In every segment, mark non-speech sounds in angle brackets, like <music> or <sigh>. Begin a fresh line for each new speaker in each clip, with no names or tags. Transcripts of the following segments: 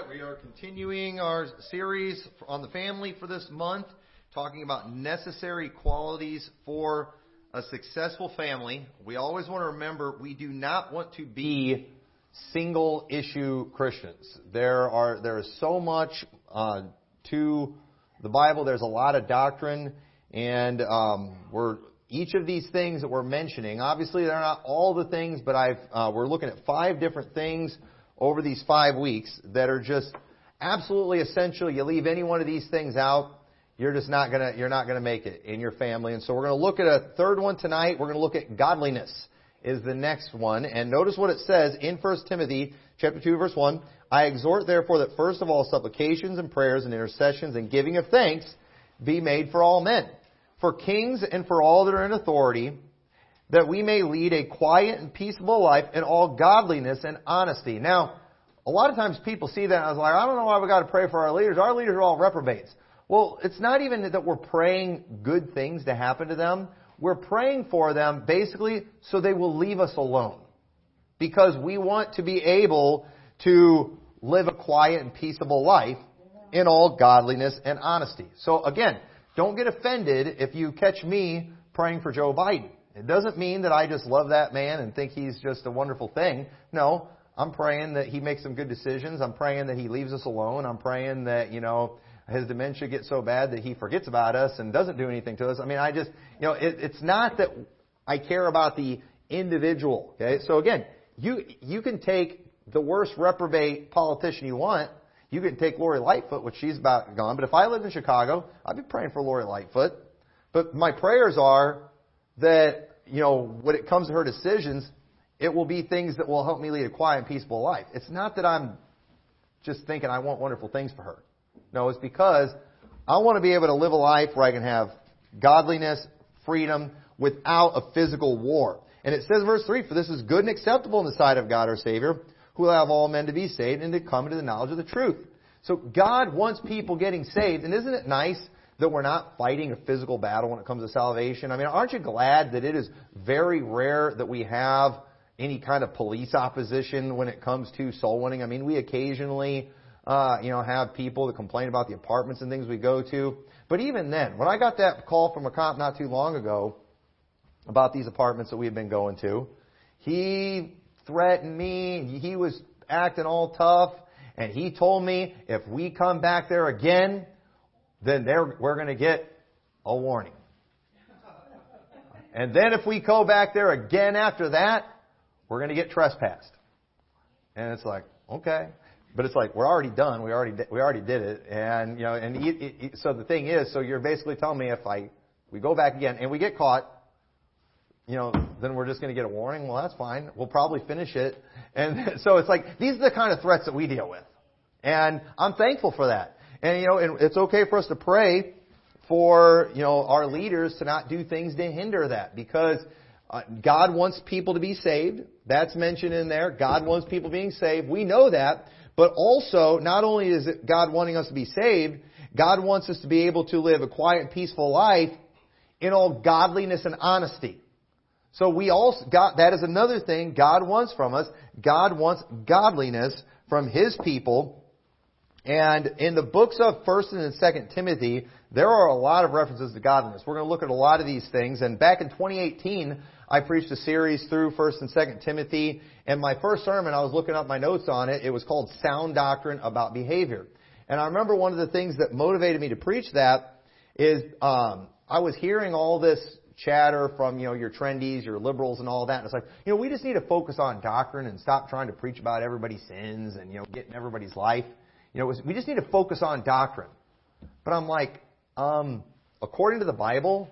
right, we are continuing our series on the family for this month, talking about necessary qualities for a successful family. We always want to remember we do not want to be single issue Christians. There are there is so much uh, to the Bible. There's a lot of doctrine, and um, we're each of these things that we're mentioning. Obviously, they're not all the things, but I've uh, we're looking at five different things over these five weeks that are just absolutely essential. You leave any one of these things out, you're just not gonna you're not gonna make it in your family. And so we're gonna look at a third one tonight. We're gonna look at godliness is the next one. And notice what it says in 1 Timothy chapter 2 verse 1. I exhort therefore that first of all supplications and prayers and intercessions and giving of thanks be made for all men, for kings and for all that are in authority, that we may lead a quiet and peaceable life in all godliness and honesty. Now, a lot of times people see that and I was like, I don't know why we got to pray for our leaders. Our leaders are all reprobates. Well, it's not even that we're praying good things to happen to them. We're praying for them basically so they will leave us alone. Because we want to be able to live a quiet and peaceable life in all godliness and honesty. So again, don't get offended if you catch me praying for Joe Biden. It doesn't mean that I just love that man and think he's just a wonderful thing. No, I'm praying that he makes some good decisions. I'm praying that he leaves us alone. I'm praying that, you know, his dementia gets so bad that he forgets about us and doesn't do anything to us. I mean, I just, you know, it, it's not that I care about the individual. Okay, so again, you you can take the worst reprobate politician you want. You can take Lori Lightfoot, which she's about gone. But if I lived in Chicago, I'd be praying for Lori Lightfoot. But my prayers are that, you know, when it comes to her decisions, it will be things that will help me lead a quiet and peaceful life. It's not that I'm just thinking I want wonderful things for her. No, it's because I want to be able to live a life where I can have godliness, freedom, without a physical war. And it says verse 3, For this is good and acceptable in the sight of God our Savior, who will have all men to be saved and to come into the knowledge of the truth. So God wants people getting saved. And isn't it nice that we're not fighting a physical battle when it comes to salvation? I mean, aren't you glad that it is very rare that we have any kind of police opposition when it comes to soul winning? I mean, we occasionally, uh, you know, have people that complain about the apartments and things we go to. But even then, when I got that call from a cop not too long ago about these apartments that we had been going to, he threatened me. He was acting all tough. And he told me if we come back there again, then we're going to get a warning. And then if we go back there again after that, we're going to get trespassed. And it's like, okay. But it's like, we're already done. We already, we already did it. And, you know, and he, he, so the thing is, so you're basically telling me if I, we go back again and we get caught, you know, then we're just going to get a warning. Well, that's fine. We'll probably finish it. And <laughs> so it's like, these are the kind of threats that we deal with. And I'm thankful for that. And, you know, and it's okay for us to pray for, you know, our leaders to not do things to hinder that because uh, God wants people to be saved. That's mentioned in there. God wants people being saved. We know that. But also, not only is it God wanting us to be saved, God wants us to be able to live a quiet, peaceful life in all godliness and honesty. So we also, God, that is another thing God wants from us. God wants godliness from His people. And in the books of 1st and 2nd Timothy, there are a lot of references to godliness. We're going to look at a lot of these things. And back in 2018, I preached a series through 1st and 2nd Timothy. And my first sermon, I was looking up my notes on it. It was called Sound Doctrine About Behavior. And I remember one of the things that motivated me to preach that is um, I was hearing all this chatter from, you know, your trendies, your liberals and all that. And it's like, you know, we just need to focus on doctrine and stop trying to preach about everybody's sins and, you know, get in everybody's life. You know, we just need to focus on doctrine. But I'm like, um, according to the Bible,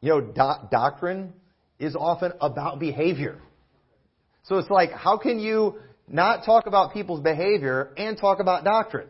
you know, do- doctrine is often about behavior. So it's like, how can you not talk about people's behavior and talk about doctrine?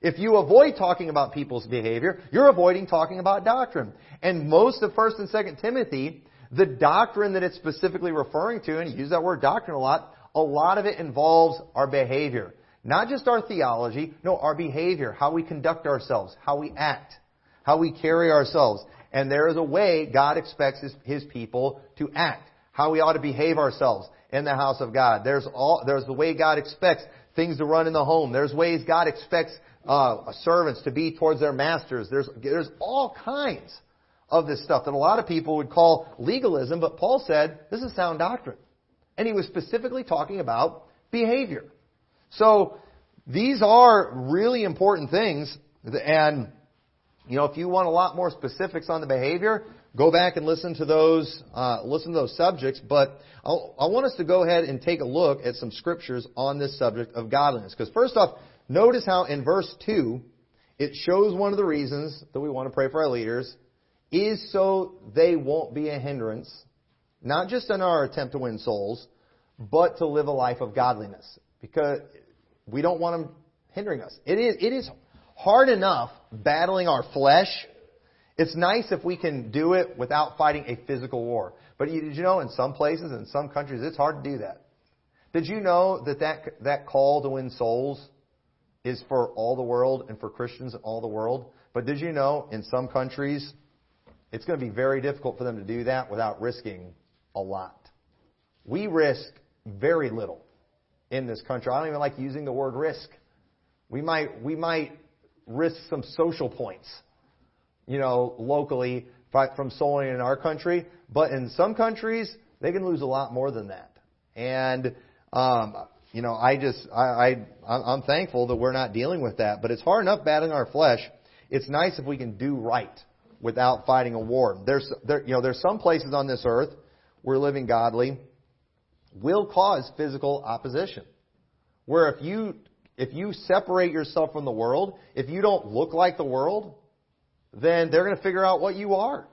If you avoid talking about people's behavior, you're avoiding talking about doctrine. And most of 1st and 2nd Timothy, the doctrine that it's specifically referring to, and you use that word doctrine a lot, a lot of it involves our behavior. Not just our theology, no, our behavior, how we conduct ourselves, how we act, how we carry ourselves. And there is a way God expects His, his people to act, how we ought to behave ourselves in the house of God. There's all, there's the way God expects things to run in the home. There's ways God expects uh, servants to be towards their masters. There's, there's all kinds of this stuff that a lot of people would call legalism, but Paul said this is sound doctrine. And he was specifically talking about behavior. So these are really important things. And, you know, if you want a lot more specifics on the behavior, go back and listen to those, uh, listen to those subjects. But I'll, I want us to go ahead and take a look at some scriptures on this subject of godliness. Because first off, notice how in verse 2, it shows one of the reasons that we want to pray for our leaders is so they won't be a hindrance, not just in our attempt to win souls, but to live a life of godliness. Because we don't want them hindering us. It is, it is hard enough battling our flesh. It's nice if we can do it without fighting a physical war. But did you know in some places, in some countries, it's hard to do that. Did you know that that, that call to win souls is for all the world and for Christians all the world? But did you know in some countries, it's going to be very difficult for them to do that without risking a lot. We risk very little in this country. I don't even like using the word risk. We might, we might risk some social points, you know, locally from sowing in our country. But in some countries, they can lose a lot more than that. And, um, you know, I just, I, I, I'm thankful that we're not dealing with that. But it's hard enough battling our flesh. It's nice if we can do right without fighting a war. There's, there, you know, there's some places on this earth where living godly will cause physical opposition. Where if you if you separate yourself from the world, if you don't look like the world, then they're going to figure out what you are.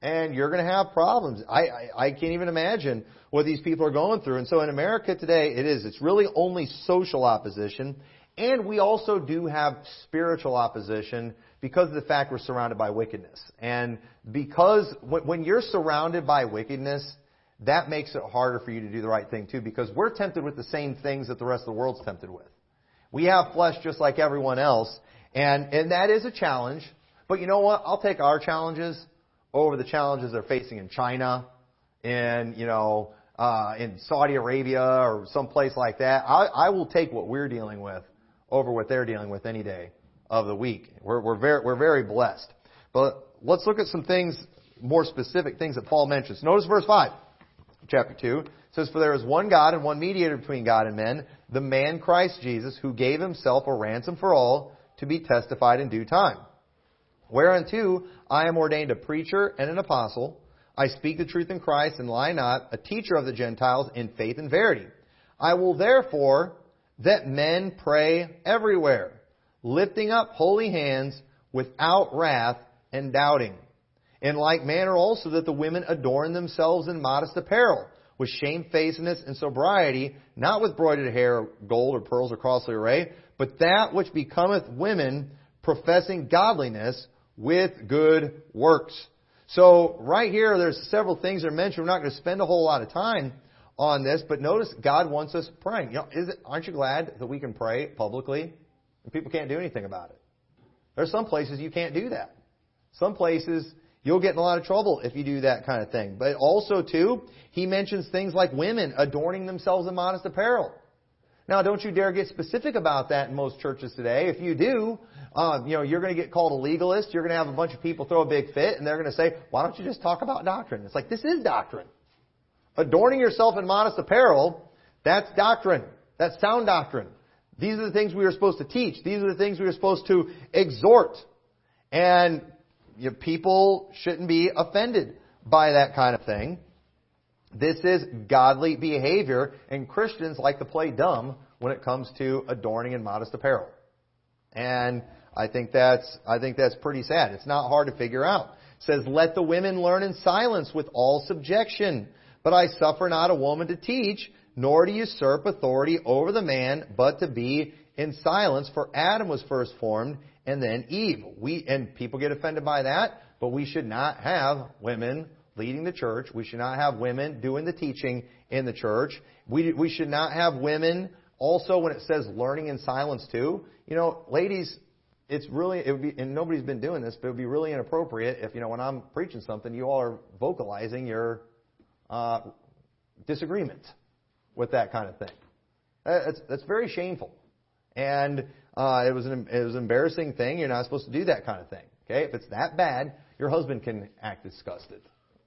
And you're going to have problems. I, I, I can't even imagine what these people are going through. And so in America today, it is. It's really only social opposition. And we also do have spiritual opposition because of the fact we're surrounded by wickedness. And because when you're surrounded by wickedness, that makes it harder for you to do the right thing too, because we're tempted with the same things that the rest of the world's tempted with. We have flesh just like everyone else, and, and that is a challenge. But you know what? I'll take our challenges over the challenges they're facing in China, in, you know, uh, in Saudi Arabia or some place like that. I, I will take what we're dealing with over what they're dealing with any day of the week. We're, we're very, we're very blessed. But let's look at some things, more specific things that Paul mentions. Notice verse 5 chapter 2. It says, For there is one God and one mediator between God and men, the man Christ Jesus, who gave himself a ransom for all to be testified in due time. Whereunto I am ordained a preacher and an apostle. I speak the truth in Christ and lie not, a teacher of the Gentiles in faith and verity. I will therefore that men pray everywhere, lifting up holy hands without wrath and doubting. In like manner also that the women adorn themselves in modest apparel, with shamefacedness and sobriety, not with broidered hair, gold or pearls or costly array, but that which becometh women professing godliness with good works. So right here, there's several things that are mentioned. We're not going to spend a whole lot of time on this, but notice God wants us praying. You know, it, aren't you glad that we can pray publicly and people can't do anything about it? There's some places you can't do that. Some places You'll get in a lot of trouble if you do that kind of thing. But also, too, he mentions things like women adorning themselves in modest apparel. Now, don't you dare get specific about that in most churches today. If you do, um, you know, you're going to get called a legalist. You're going to have a bunch of people throw a big fit, and they're going to say, "Why don't you just talk about doctrine?" It's like this is doctrine. Adorning yourself in modest apparel, that's doctrine. That's sound doctrine. These are the things we are supposed to teach. These are the things we are supposed to exhort. And you know, people shouldn't be offended by that kind of thing. This is godly behavior, and Christians like to play dumb when it comes to adorning and modest apparel. And I think that's I think that's pretty sad. It's not hard to figure out. It says, "Let the women learn in silence with all subjection, but I suffer not a woman to teach, nor to usurp authority over the man, but to be in silence, for Adam was first formed, and then Eve. We and people get offended by that, but we should not have women leading the church. We should not have women doing the teaching in the church. We we should not have women also when it says learning in silence too. You know, ladies, it's really it would be and nobody's been doing this, but it would be really inappropriate if you know when I'm preaching something, you all are vocalizing your uh, disagreement with that kind of thing. That's, that's very shameful. And uh, it was an it was an embarrassing thing. You're not supposed to do that kind of thing. Okay, if it's that bad, your husband can act disgusted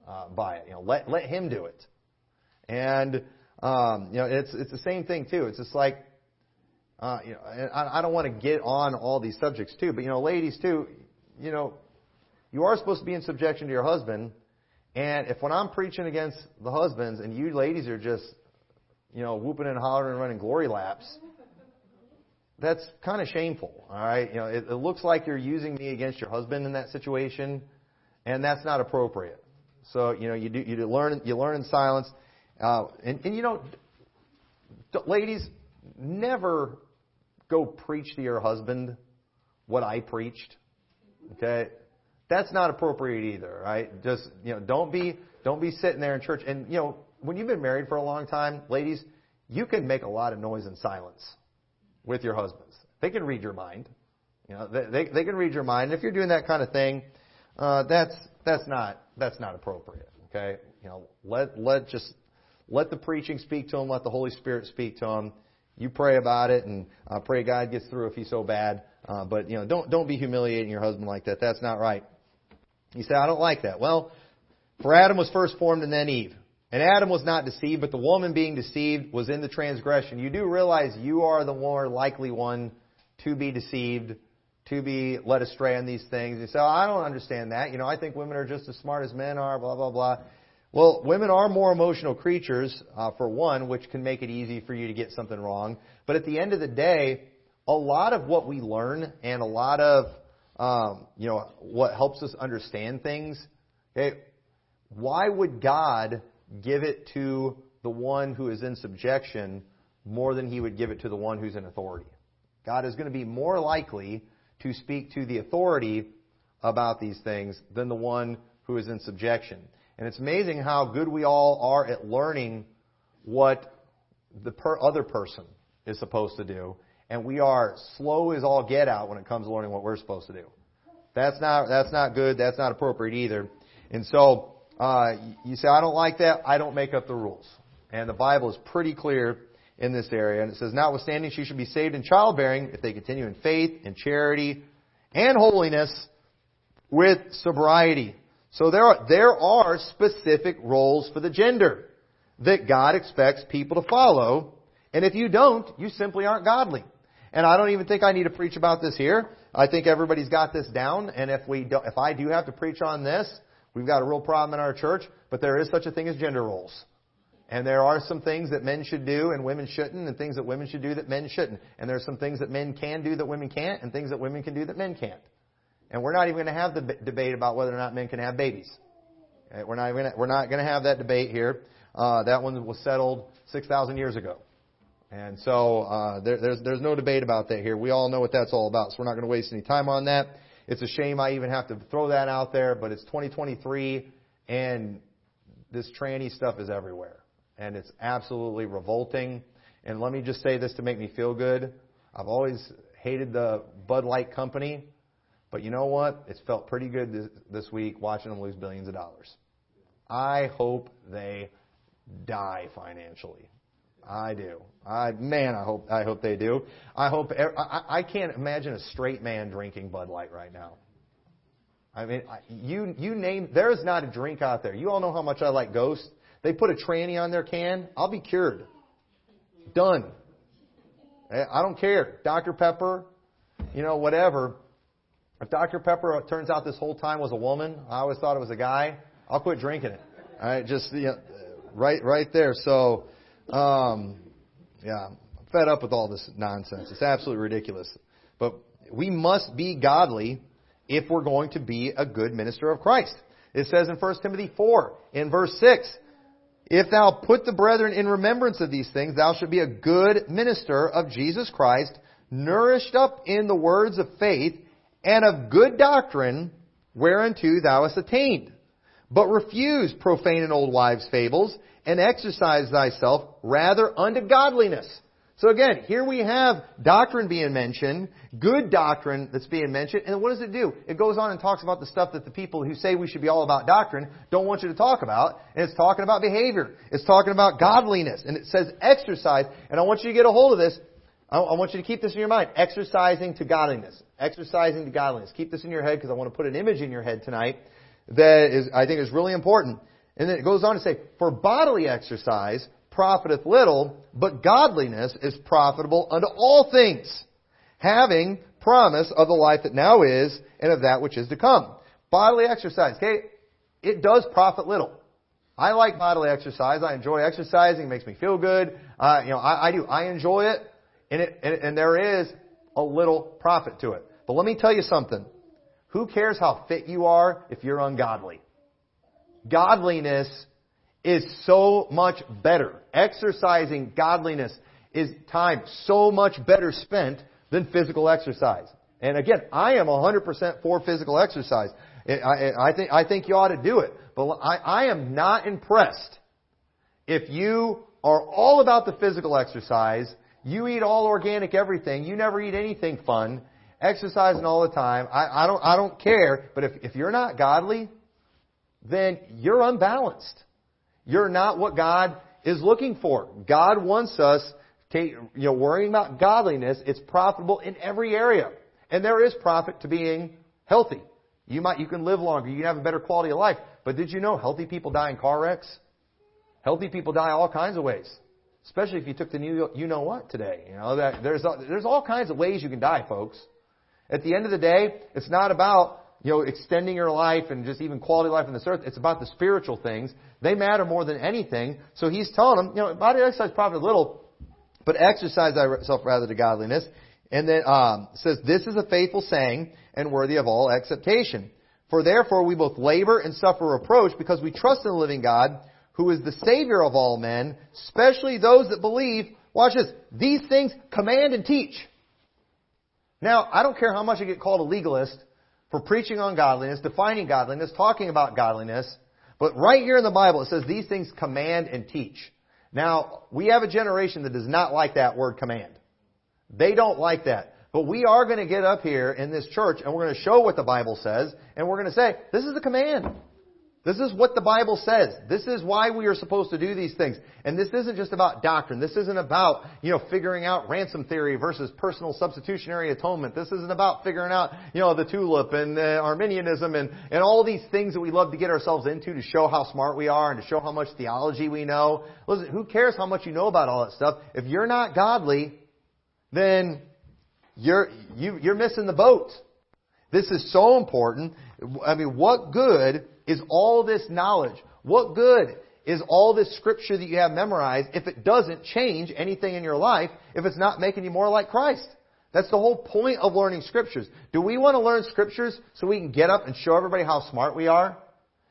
uh, by it. You know, let let him do it. And um, you know, it's it's the same thing too. It's just like uh, you know, I, I don't want to get on all these subjects too, but you know, ladies too, you know, you are supposed to be in subjection to your husband. And if when I'm preaching against the husbands and you ladies are just, you know, whooping and hollering and running glory laps, that's kind of shameful. All right, you know, it, it looks like you're using me against your husband in that situation, and that's not appropriate. So you know, you do you learn you learn in silence, uh, and and you know, ladies, never go preach to your husband what I preached. Okay, that's not appropriate either, right? Just you know, don't be don't be sitting there in church. And you know, when you've been married for a long time, ladies, you can make a lot of noise in silence with your husbands. They can read your mind. You know, they they, they can read your mind. If you're doing that kind of thing, uh, that's that's not that's not appropriate. Okay, you know, let let just let the preaching speak to them. Let the Holy Spirit speak to them. You pray about it and uh, pray God gets through if he's so bad. Uh, but you know, don't don't be humiliating your husband like that. That's not right. You say, I don't like that. Well, for Adam was first formed and then Eve. And Adam was not deceived, but the woman being deceived was in the transgression. You do realize you are the more likely one to be deceived, to be led astray on these things. You say, oh, I don't understand that. You know, I think women are just as smart as men are, blah, blah, blah. Well, women are more emotional creatures, uh, for one, which can make it easy for you to get something wrong. But at the end of the day, a lot of what we learn and a lot of um, you know, what helps us understand things. Okay, why would God give it to the one who is in subjection more than he would give it to the one who's in authority? God is going to be more likely to speak to the authority about these things than the one who is in subjection. And it's amazing how good we all are at learning what the per other person is supposed to do and we are slow as all get out when it comes to learning what we're supposed to do. That's not that's not good. That's not appropriate either. And so uh, you say, I don't like that. I don't make up the rules. And the Bible is pretty clear in this area. And it says, notwithstanding, she should be saved in childbearing if they continue in faith and charity and holiness with sobriety. So there are, there are specific roles for the gender that God expects people to follow. And if you don't, you simply aren't godly. And I don't even think I need to preach about this here. I think everybody's got this down. And if we do, if I do have to preach on this, we've got a real problem in our church. But there is such a thing as gender roles. And there are some things that men should do and women shouldn't, and things that women should do that men shouldn't. And there are some things that men can do that women can't, and things that women can do that men can't. And we're not even going to have the debate about whether or not men can have babies. Okay? We're not even, we're not going to have that debate here. Uh, that one was settled 6,000 years ago. And so uh, there, there's there's no debate about that here. We all know what that's all about, so we're not going to waste any time on that. It's a shame I even have to throw that out there, but it's 2023, and this tranny stuff is everywhere, and it's absolutely revolting. And let me just say this to make me feel good. I've always hated the Bud Light company, but you know what? It's felt pretty good this, this week watching them lose billions of dollars. I hope they die financially. I do. I man, I hope I hope they do. I hope I, I can't imagine a straight man drinking Bud Light right now. I mean, you you name there is not a drink out there. You all know how much I like Ghost. They put a tranny on their can, I'll be cured. Done. Eh, I don't care. Dr Pepper, you know, whatever. If Dr Pepper uh, turns out this whole time was a woman, I always thought it was a guy. I'll quit drinking it. All right, just you know, right right there. So um, yeah, I'm fed up with all this nonsense. It's absolutely ridiculous. But we must be godly if we're going to be a good minister of Christ. It says in 1 Timothy 4, in verse 6, If thou put the brethren in remembrance of these things, thou shalt be a good minister of Jesus Christ, nourished up in the words of faith and of good doctrine, whereunto thou hast attained. But refuse profane and old wives' fables, and exercise thyself rather unto godliness. So again, here we have doctrine being mentioned, good doctrine that's being mentioned, and what does it do? It goes on and talks about the stuff that the people who say we should be all about doctrine don't want you to talk about, and it's talking about behavior. It's talking about godliness, and it says exercise, and I want you to get a hold of this. I want you to keep this in your mind. Exercising to godliness. Exercising to godliness. Keep this in your head because I want to put an image in your head tonight that is, I think is really important. And then it goes on to say, for bodily exercise profiteth little, but godliness is profitable unto all things, having promise of the life that now is and of that which is to come. Bodily exercise, okay, it does profit little. I like bodily exercise. I enjoy exercising. It makes me feel good. Uh, you know, I, I do. I enjoy it, and it and, and there is a little profit to it. But let me tell you something. Who cares how fit you are if you're ungodly? Godliness is so much better. Exercising godliness is time so much better spent than physical exercise. And again, I am 100% for physical exercise. I, I, think, I think you ought to do it. But I, I am not impressed if you are all about the physical exercise, you eat all organic everything, you never eat anything fun, exercising all the time. I, I don't, I don't care. But if, if you're not godly, then you're unbalanced. You're not what God is looking for. God wants us to, you know, worrying about godliness. It's profitable in every area. And there is profit to being healthy. You might, you can live longer. You can have a better quality of life. But did you know healthy people die in car wrecks? Healthy people die all kinds of ways. Especially if you took the new, you know what today. You know, that there's, there's all kinds of ways you can die, folks. At the end of the day, it's not about you know, extending your life and just even quality of life on this earth. It's about the spiritual things. They matter more than anything. So he's telling them, you know, body exercise profit a little, but exercise thyself rather to godliness. And then um, says, this is a faithful saying and worthy of all acceptation. For therefore we both labor and suffer reproach because we trust in the living God, who is the Savior of all men, especially those that believe. Watch this. These things command and teach. Now, I don't care how much I get called a legalist for preaching on godliness, defining godliness, talking about godliness. But right here in the Bible, it says these things command and teach. Now, we have a generation that does not like that word command. They don't like that. But we are going to get up here in this church and we're going to show what the Bible says and we're going to say, this is a command. This is what the Bible says. This is why we are supposed to do these things. And this isn't just about doctrine. This isn't about, you know, figuring out ransom theory versus penal substitutionary atonement. This isn't about figuring out, you know, the tulip and uh, Arminianism and, and all these things that we love to get ourselves into to show how smart we are and to show how much theology we know. Listen, who cares how much you know about all that stuff? If you're not godly, then you're, you, you're missing the boat. This is so important. I mean, what good is all this knowledge? What good is all this scripture that you have memorized if it doesn't change anything in your life, if it's not making you more like Christ? That's the whole point of learning scriptures. Do we want to learn scriptures so we can get up and show everybody how smart we are?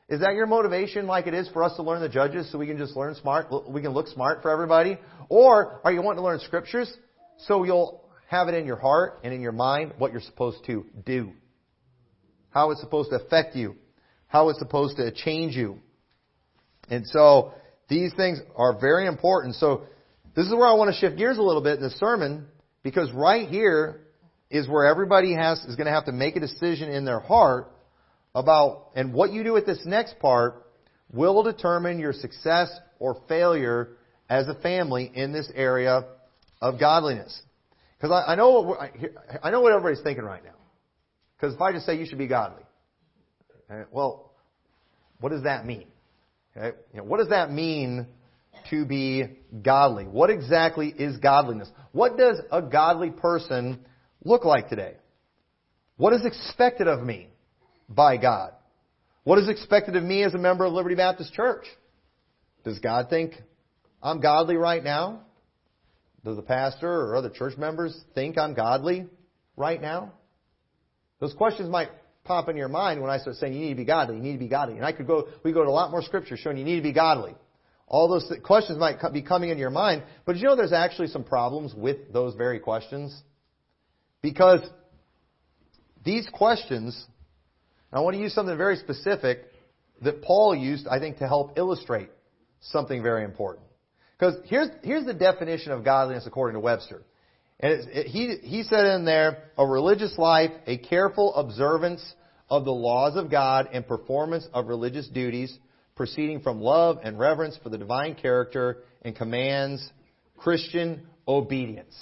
Is that your motivation like it is for us to learn the judges so we can just learn smart, we can look smart for everybody? Or are you wanting to learn scriptures so you'll have it in your heart and in your mind what you're supposed to do? How it's supposed to affect you? How it's supposed to change you. And so these things are very important. So this is where I want to shift gears a little bit in the sermon because right here is where everybody has is going to have to make a decision in their heart about and what you do with this next part will determine your success or failure as a family in this area of godliness. Because I, I know what I know what everybody's thinking right now. Because if I just say you should be godly, well, what does that mean? You know, what does that mean to be godly? What exactly is godliness? What does a godly person look like today? What is expected of me by God? What is expected of me as a member of Liberty Baptist Church? Does God think I'm godly right now? Does the pastor or other church members think I'm godly right now? Those questions might pop in your mind when I start saying you need to be godly, you need to be godly. And I could go, we go to a lot more scripture showing you need to be godly. All those questions might be coming in your mind, but you know there's actually some problems with those very questions? Because these questions, I want to use something very specific that Paul used, I think, to help illustrate something very important. Because here's, here's the definition of godliness according to Webster. And it, it, he, he said in there, a religious life, a careful observance of the laws of God and performance of religious duties proceeding from love and reverence for the divine character and commands Christian obedience.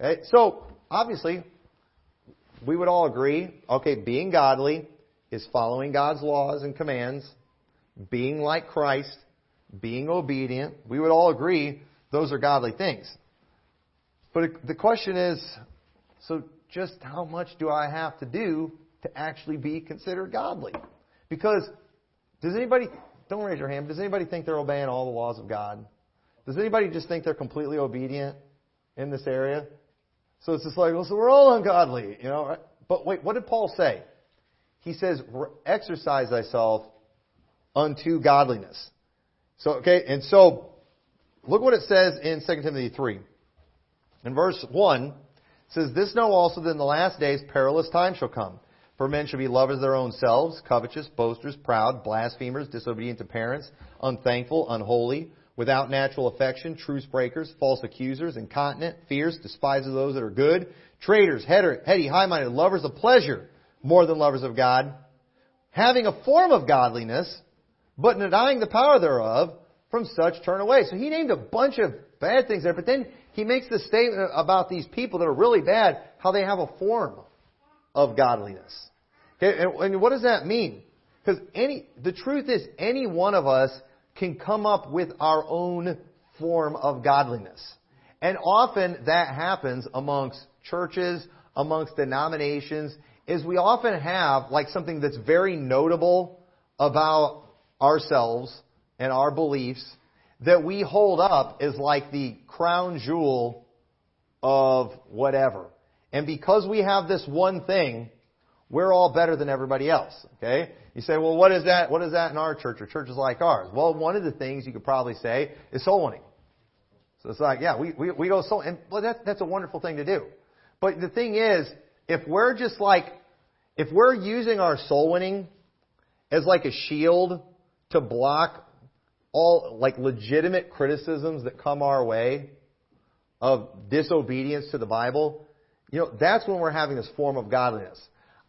Okay? So, obviously, we would all agree, okay, being godly is following God's laws and commands, being like Christ, being obedient. We would all agree those are godly things. But the question is, so just how much do I have to do to actually be considered godly? Because does anybody, don't raise your hand, does anybody think they're obeying all the laws of God? Does anybody just think they're completely obedient in this area? So it's just like, well, so we're all ungodly, you know. Right? But wait, what did Paul say? He says, exercise thyself unto godliness. So, okay, and so, look what it says in 2 Timothy 3. In verse 1, it says, This know also that in the last days perilous times shall come. For men shall be lovers of their own selves, covetous, boasters, proud, blasphemers, disobedient to parents, unthankful, unholy, without natural affection, truce breakers, false accusers, incontinent, fierce, despisers of those that are good, traitors, heady, high-minded, lovers of pleasure, more than lovers of God, having a form of godliness, but denying the power thereof, from such turn away. So he named a bunch of bad things there, but then he makes the statement about these people that are really bad, how they have a form of godliness. Okay, and, and what does that mean? Because any, the truth is, any one of us can come up with our own form of godliness. And often that happens amongst churches, amongst denominations, is we often have like something that's very notable about ourselves and our beliefs that we hold up as like the crown jewel of whatever. And because we have this one thing, we're all better than everybody else. Okay? You say, well, what is that? What is that in our church or churches like ours? Well, one of the things you could probably say is soul winning. So it's like, yeah, we, we, we go soul, and well, that's, that's a wonderful thing to do. But the thing is, if we're just like, if we're using our soul winning as like a shield to block all like legitimate criticisms that come our way of disobedience to the Bible, you know, that's when we're having this form of godliness.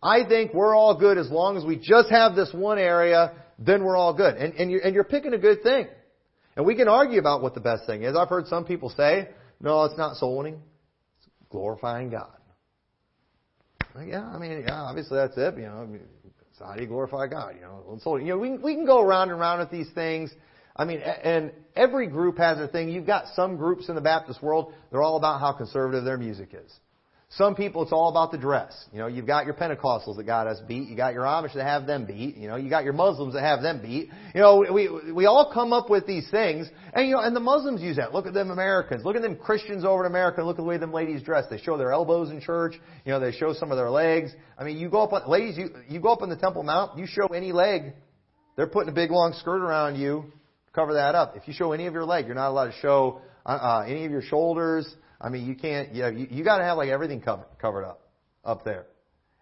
I think we're all good as long as we just have this one area, then we're all good. And, and, you're, and you're picking a good thing. And we can argue about what the best thing is. I've heard some people say, no, it's not soul winning. It's glorifying God. Like, yeah, I mean, yeah, obviously that's it. You know, how do you glorify God? You know, soul, you know, we, we can go around and around with these things. I mean, and every group has their thing. You've got some groups in the Baptist world, they're all about how conservative their music is. Some people, it's all about the dress. You know, you've got your Pentecostals that got us beat. You got your Amish that have them beat. You know, you got your Muslims that have them beat. You know, we, we all come up with these things. And, you know, and the Muslims use that. Look at them Americans. Look at them Christians over in America. Look at the way them ladies dress. They show their elbows in church. You know, they show some of their legs. I mean, you go up on, ladies, you, you go up on the Temple Mount, you show any leg, they're putting a big long skirt around you cover that up. If you show any of your leg, you're not allowed to show uh, uh, any of your shoulders, I mean, you can't, you know, you, you got to have like everything covered, covered up, up there.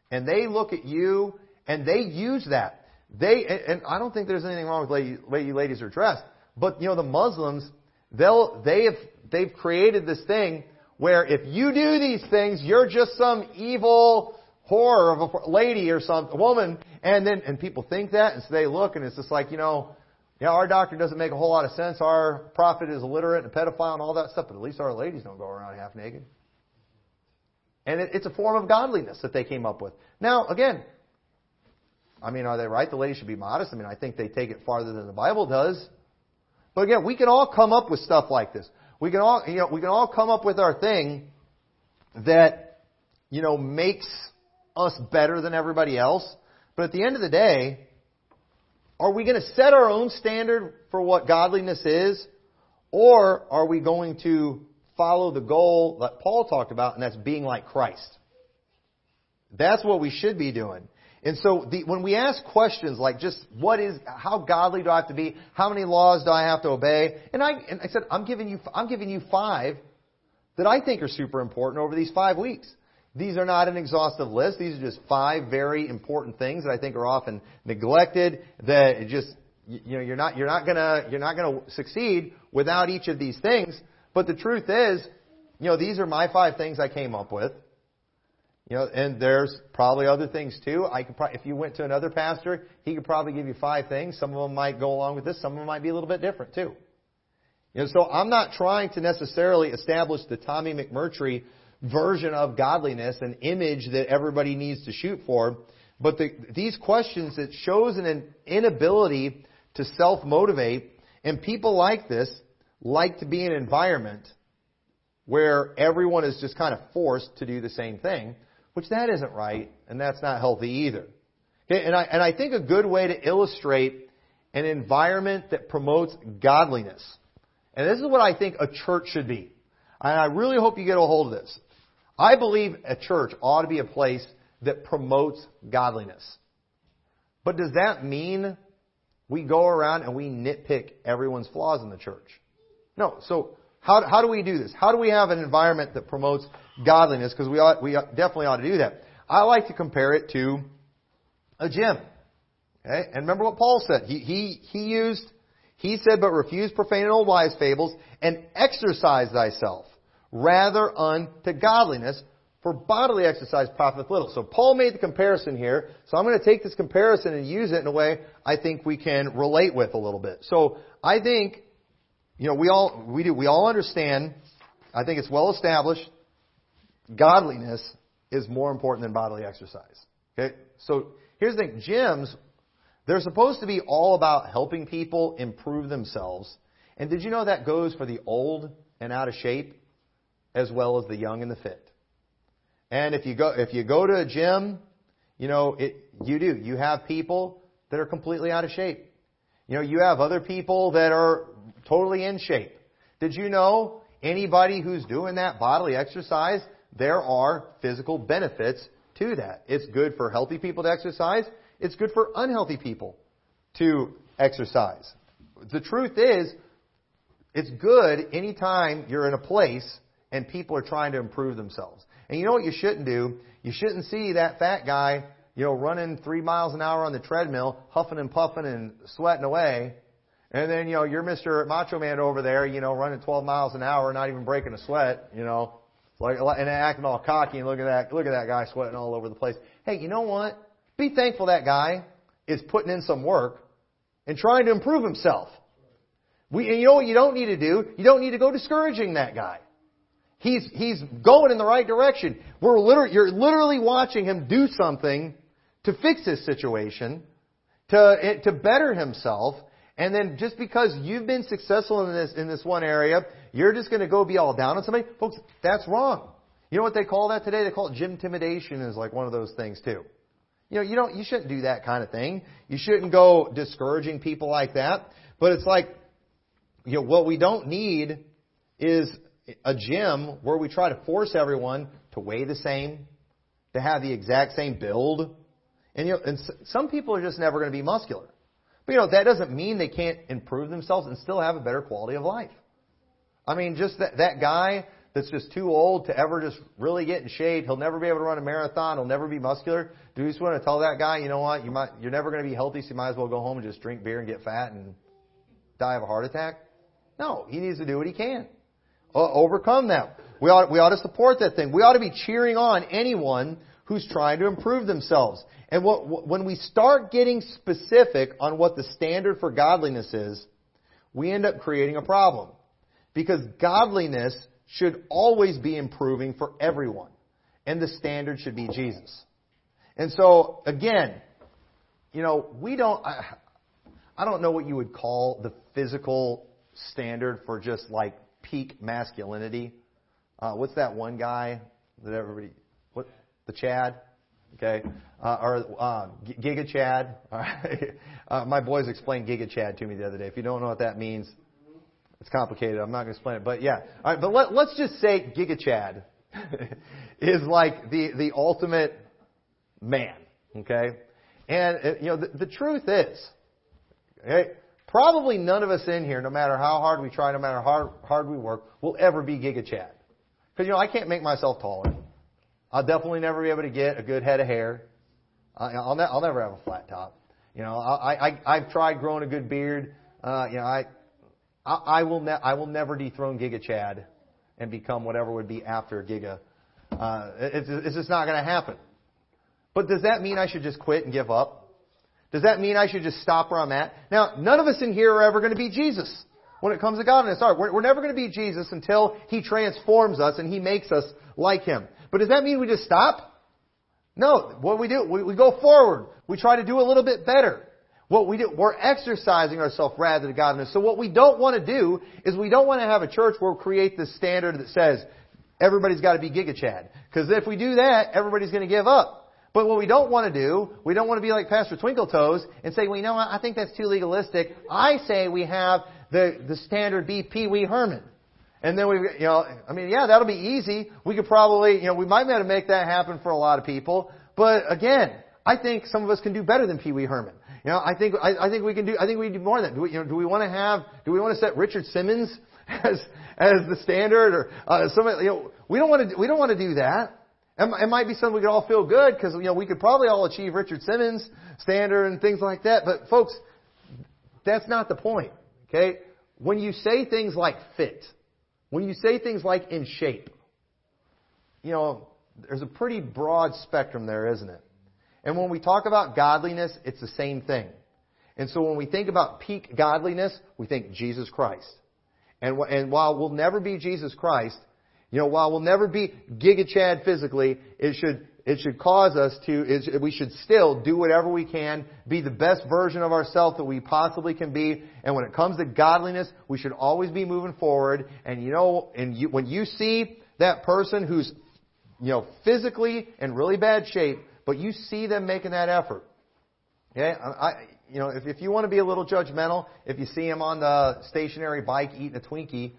And they look at you and they use that. They, and I don't think there's anything wrong with lady, lady ladies are dressed, but you know, the Muslims, they'll, they have, they've created this thing where if you do these things, you're just some evil whore of a lady or some woman, and then, and people think that, and so they look, and it's just like, you know, yeah, our doctor doesn't make a whole lot of sense. Our prophet is illiterate and a pedophile and all that stuff, but at least our ladies don't go around half naked. And it, it's a form of godliness that they came up with. Now, again, I mean, are they right? The ladies should be modest. I mean, I think they take it farther than the Bible does. But again, we can all come up with stuff like this. We can all, you know, we can all come up with our thing that, you know, makes us better than everybody else. But at the end of the day, are we going to set our own standard for what godliness is? Or are we going to follow the goal that Paul talked about, and that's being like Christ? That's what we should be doing. And so the, when we ask questions like just what is, how godly do I have to be? How many laws do I have to obey? And I, and I said, I'm giving you, I'm giving you five that I think are super important over these five weeks. These are not an exhaustive list. These are just five very important things that I think are often neglected, that just you, know, you're not, you're not gonna, you're not gonna succeed without each of these things. But the truth is, you know, these are my five things I came up with. You know, and there's probably other things too. I could probably, if you went to another pastor, he could probably give you five things. Some of them might go along with this. Some of them might be a little bit different too. You know, so I'm not trying to necessarily establish the Tommy McMurtry version of godliness, an image that everybody needs to shoot for. But the, these questions, it shows an inability to self-motivate. And people like this like to be in an environment where everyone is just kind of forced to do the same thing which that isn't right, and that's not healthy either. Okay, and I, and I think a good way to illustrate an environment that promotes godliness, and this is what I think a church should be, and I really hope you get a hold of this. I believe a church ought to be a place that promotes godliness. But does that mean we go around and we nitpick everyone's flaws in the church? No. So how, how do we do this? How do we have an environment that promotes godliness because we ought, we definitely ought to do that. I like to compare it to a gym. Okay? And remember what Paul said. He, he, he used, he said, but refuse profane and old wives' fables and exercise thyself rather unto godliness for bodily exercise profiteth little. So Paul made the comparison here. So I'm going to take this comparison and use it in a way I think we can relate with a little bit. So I think, you know, we all, we do, we all understand, I think it's well established godliness is more important than bodily exercise. Okay? So here's the thing. Gyms, they're supposed to be all about helping people improve themselves. And did you know that goes for the old and out of shape as well as the young and the fit? And if you go, if you go to a gym, you know, it, you do. You have people that are completely out of shape. You know, you have other people that are totally in shape. Did you know anybody who's doing that bodily exercise there are physical benefits to that. It's good for healthy people to exercise. It's good for unhealthy people to exercise. The truth is, it's good anytime you're in a place and people are trying to improve themselves. And you know what you shouldn't do? You shouldn't see that fat guy, you know, running three miles an hour on the treadmill, huffing and puffing and sweating away. And then, you know, you're Mr. Macho Man over there, you know, running 12 miles an hour, not even breaking a sweat, you know, like, and acting all cocky and look at that, look at that guy sweating all over the place. Hey, you know what? Be thankful that guy is putting in some work and trying to improve himself. We, and you know what you don't need to do? You don't need to go discouraging that guy. He's, he's going in the right direction. We're literally, you're literally watching him do something to fix his situation, to, eh, to better himself, and then just because you've been successful in this, in this one area, you're just going to go be all down on somebody? Folks, that's wrong. You know what they call that today? They call it gym intimidation is like one of those things too. You know, you don't, you shouldn't do that kind of thing. You shouldn't go discouraging people like that. But it's like, you know, what we don't need is a gym where we try to force everyone to weigh the same, to have the exact same build. And you know, and some people are just never going to be muscular. But you know, that doesn't mean they can't improve themselves and still have a better quality of life. I mean, just that, that guy that's just too old to ever just really get in shape. He'll never be able to run a marathon. He'll never be muscular. Do you just want to tell that guy, you know what, you might, you're never going to be healthy, so you might as well go home and just drink beer and get fat and die of a heart attack? No, he needs to do what he can. Uh, overcome that. We ought, we ought to support that thing. We ought to be cheering on anyone who's trying to improve themselves. And what, when we start getting specific on what the standard for godliness is, we end up creating a problem. Because godliness should always be improving for everyone. And the standard should be Jesus. And so, again, you know, we don't, I, I don't know what you would call the physical standard for just like peak masculinity. Uh, what's that one guy that everybody, what, the Chad? Okay, uh, or uh, Giga Chad. <laughs> uh, my boys explained Giga Chad to me the other day. If you don't know what that means, it's complicated. I'm not going to explain it. But yeah, all right. But let, let's just say Giga Chad <laughs> is like the the ultimate man. Okay, and uh, you know the, the truth is, okay, probably none of us in here, no matter how hard we try, no matter how hard, we work, will ever be Giga Chad. Because you know I can't make myself taller. I'll definitely never be able to get a good head of hair. I'll, ne- I'll never have a flat top.
You know, I, I I've tried growing a good beard. Uh, you know, I I, I will ne- I will never dethrone Giga Chad and become whatever would be after Giga. Uh, it's, it's just not going to happen. But does that mean I should just quit and give up? Does that mean I should just stop where I'm at? Now, none of us in here are ever going to be Jesus when it comes to godliness. We're, we're never going to be Jesus until He transforms us and He makes us like Him. But does that mean we just stop? No. What we do, we, we go forward. We try to do a little bit better. What we do, we're exercising ourselves rather than godliness. So what we don't want to do is we don't want to have a church where we create this standard that says everybody's got to be Giga Chad. Because if we do that, everybody's going to give up. But what we don't want to do, we don't want to be like Pastor Twinkletoes and say, well, you know what, I think that's too legalistic. I say we have the, the standard be Pee Wee Herman. And then we, you know, I mean, yeah, that'll be easy. We could probably, you know, we might be able to make that happen for a lot of people. But again, I think some of us can do better than Pee Wee Herman. You know, I think I, I think we can do. I think we do more than that. Do we, you know, do we want to have? Do we want to set Richard Simmons <laughs> as as the standard, or uh, some? You know, we don't want to. We don't want to do that. It might be something we could all feel good because you know we could probably all achieve Richard Simmons standard and things like that. But folks, that's not the point. Okay, when you say things like fit, when you say things like in shape, you know, there's a pretty broad spectrum there, isn't it? And when we talk about godliness, it's the same thing. And so when we think about peak godliness, we think Jesus Christ. And, and while we'll never be Jesus Christ, you know, while we'll never be Giga Chad physically, it should, it should cause us to, we should still do whatever we can, be the best version of ourselves that we possibly can be. And when it comes to godliness, we should always be moving forward. And you know, and you, when you see that person who's, you know, physically in really bad shape, but you see them making that effort. Okay? I, you know, if, if you want to be a little judgmental, if you see him on the stationary bike eating a Twinkie,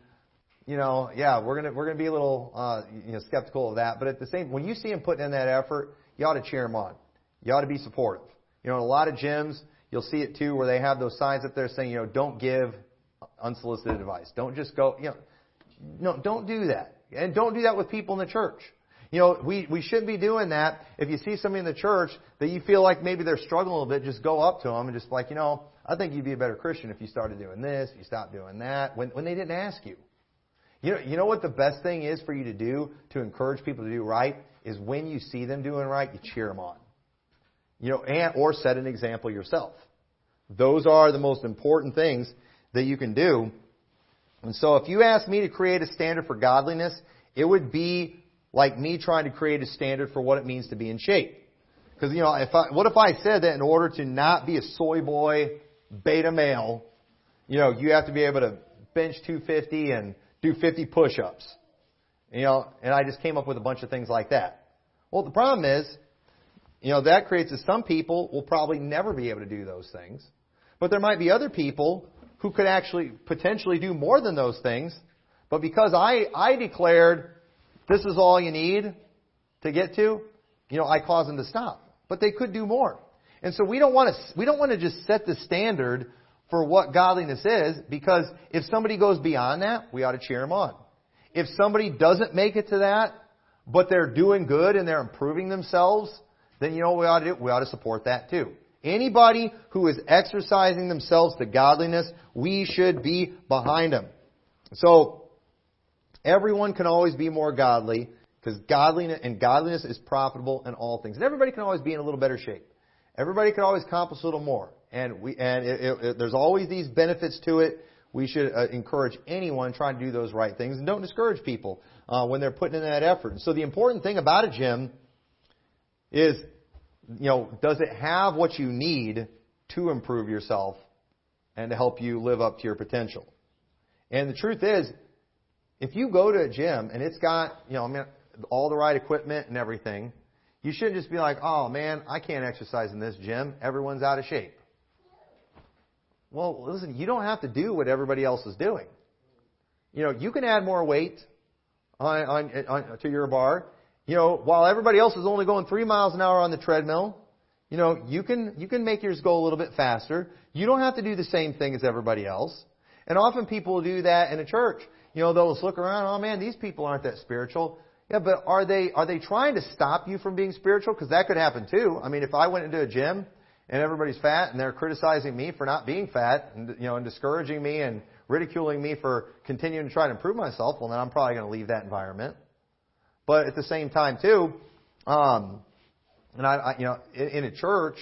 you know, yeah, we're gonna we're gonna be a little uh, you know skeptical of that. But at the same, when you see him putting in that effort, you ought to cheer him on. You ought to be supportive. You know, in a lot of gyms, you'll see it too, where they have those signs up there saying, you know, don't give unsolicited advice. Don't just go, you know, no, don't do that, and don't do that with people in the church. You know, we, we shouldn't be doing that. If you see somebody in the church that you feel like maybe they're struggling a little bit, just go up to them and just like, you know, I think you'd be a better Christian if you started doing this, if you stopped doing that, when, when they didn't ask you. You know, you know what the best thing is for you to do to encourage people to do right is when you see them doing right, you cheer them on. You know, and or set an example yourself. Those are the most important things that you can do. And so if you ask me to create a standard for godliness, it would be like me trying to create a standard for what it means to be in shape. Because, you know, if I, what if I said that in order to not be a soy boy beta male, you know, you have to be able to bench 250 and do 50 push-ups. You know, and I just came up with a bunch of things like that. Well, the problem is, you know, that creates that some people will probably never be able to do those things. But there might be other people who could actually potentially do more than those things. But because I, I declared this is all you need to get to, you know, I cause them to stop. But they could do more. And so we don't want to, we don't want to just set the standard for what godliness is because if somebody goes beyond that, we ought to cheer them on. If somebody doesn't make it to that, but they're doing good and they're improving themselves, then you know we ought to do? We ought to support that too. Anybody who is exercising themselves to godliness, we should be behind them. So, everyone can always be more godly because godliness and godliness is profitable in all things. And everybody can always be in a little better shape. Everybody can always accomplish a little more and we and it, it, it, there's always these benefits to it. We should uh, encourage anyone trying to do those right things, and don't discourage people uh, when they're putting in that effort. And so the important thing about a gym is, you know, does it have what you need to improve yourself and to help you live up to your potential? And the truth is, if you go to a gym and it's got, you know, I mean, all the right equipment and everything, you shouldn't just be like, oh man, I can't exercise in this gym. Everyone's out of shape. Well, listen, you don't have to do what everybody else is doing. You know, you can add more weight on, on, on, to your bar. You know, while everybody else is only going three miles an hour on the treadmill, you know, you can you can make yours go a little bit faster. You don't have to do the same thing as everybody else. And often people do that in a church. You know, they'll just look around. Oh man, these people aren't that spiritual. Yeah, but are they are they trying to stop you from being spiritual? Because that could happen too. I mean, if I went into a gym and everybody's fat and they're criticizing me for not being fat and you know and discouraging me and ridiculing me for continuing to try to improve myself, well then I'm probably going to leave that environment. But at the same time too, um, and I, I you know in, in a church,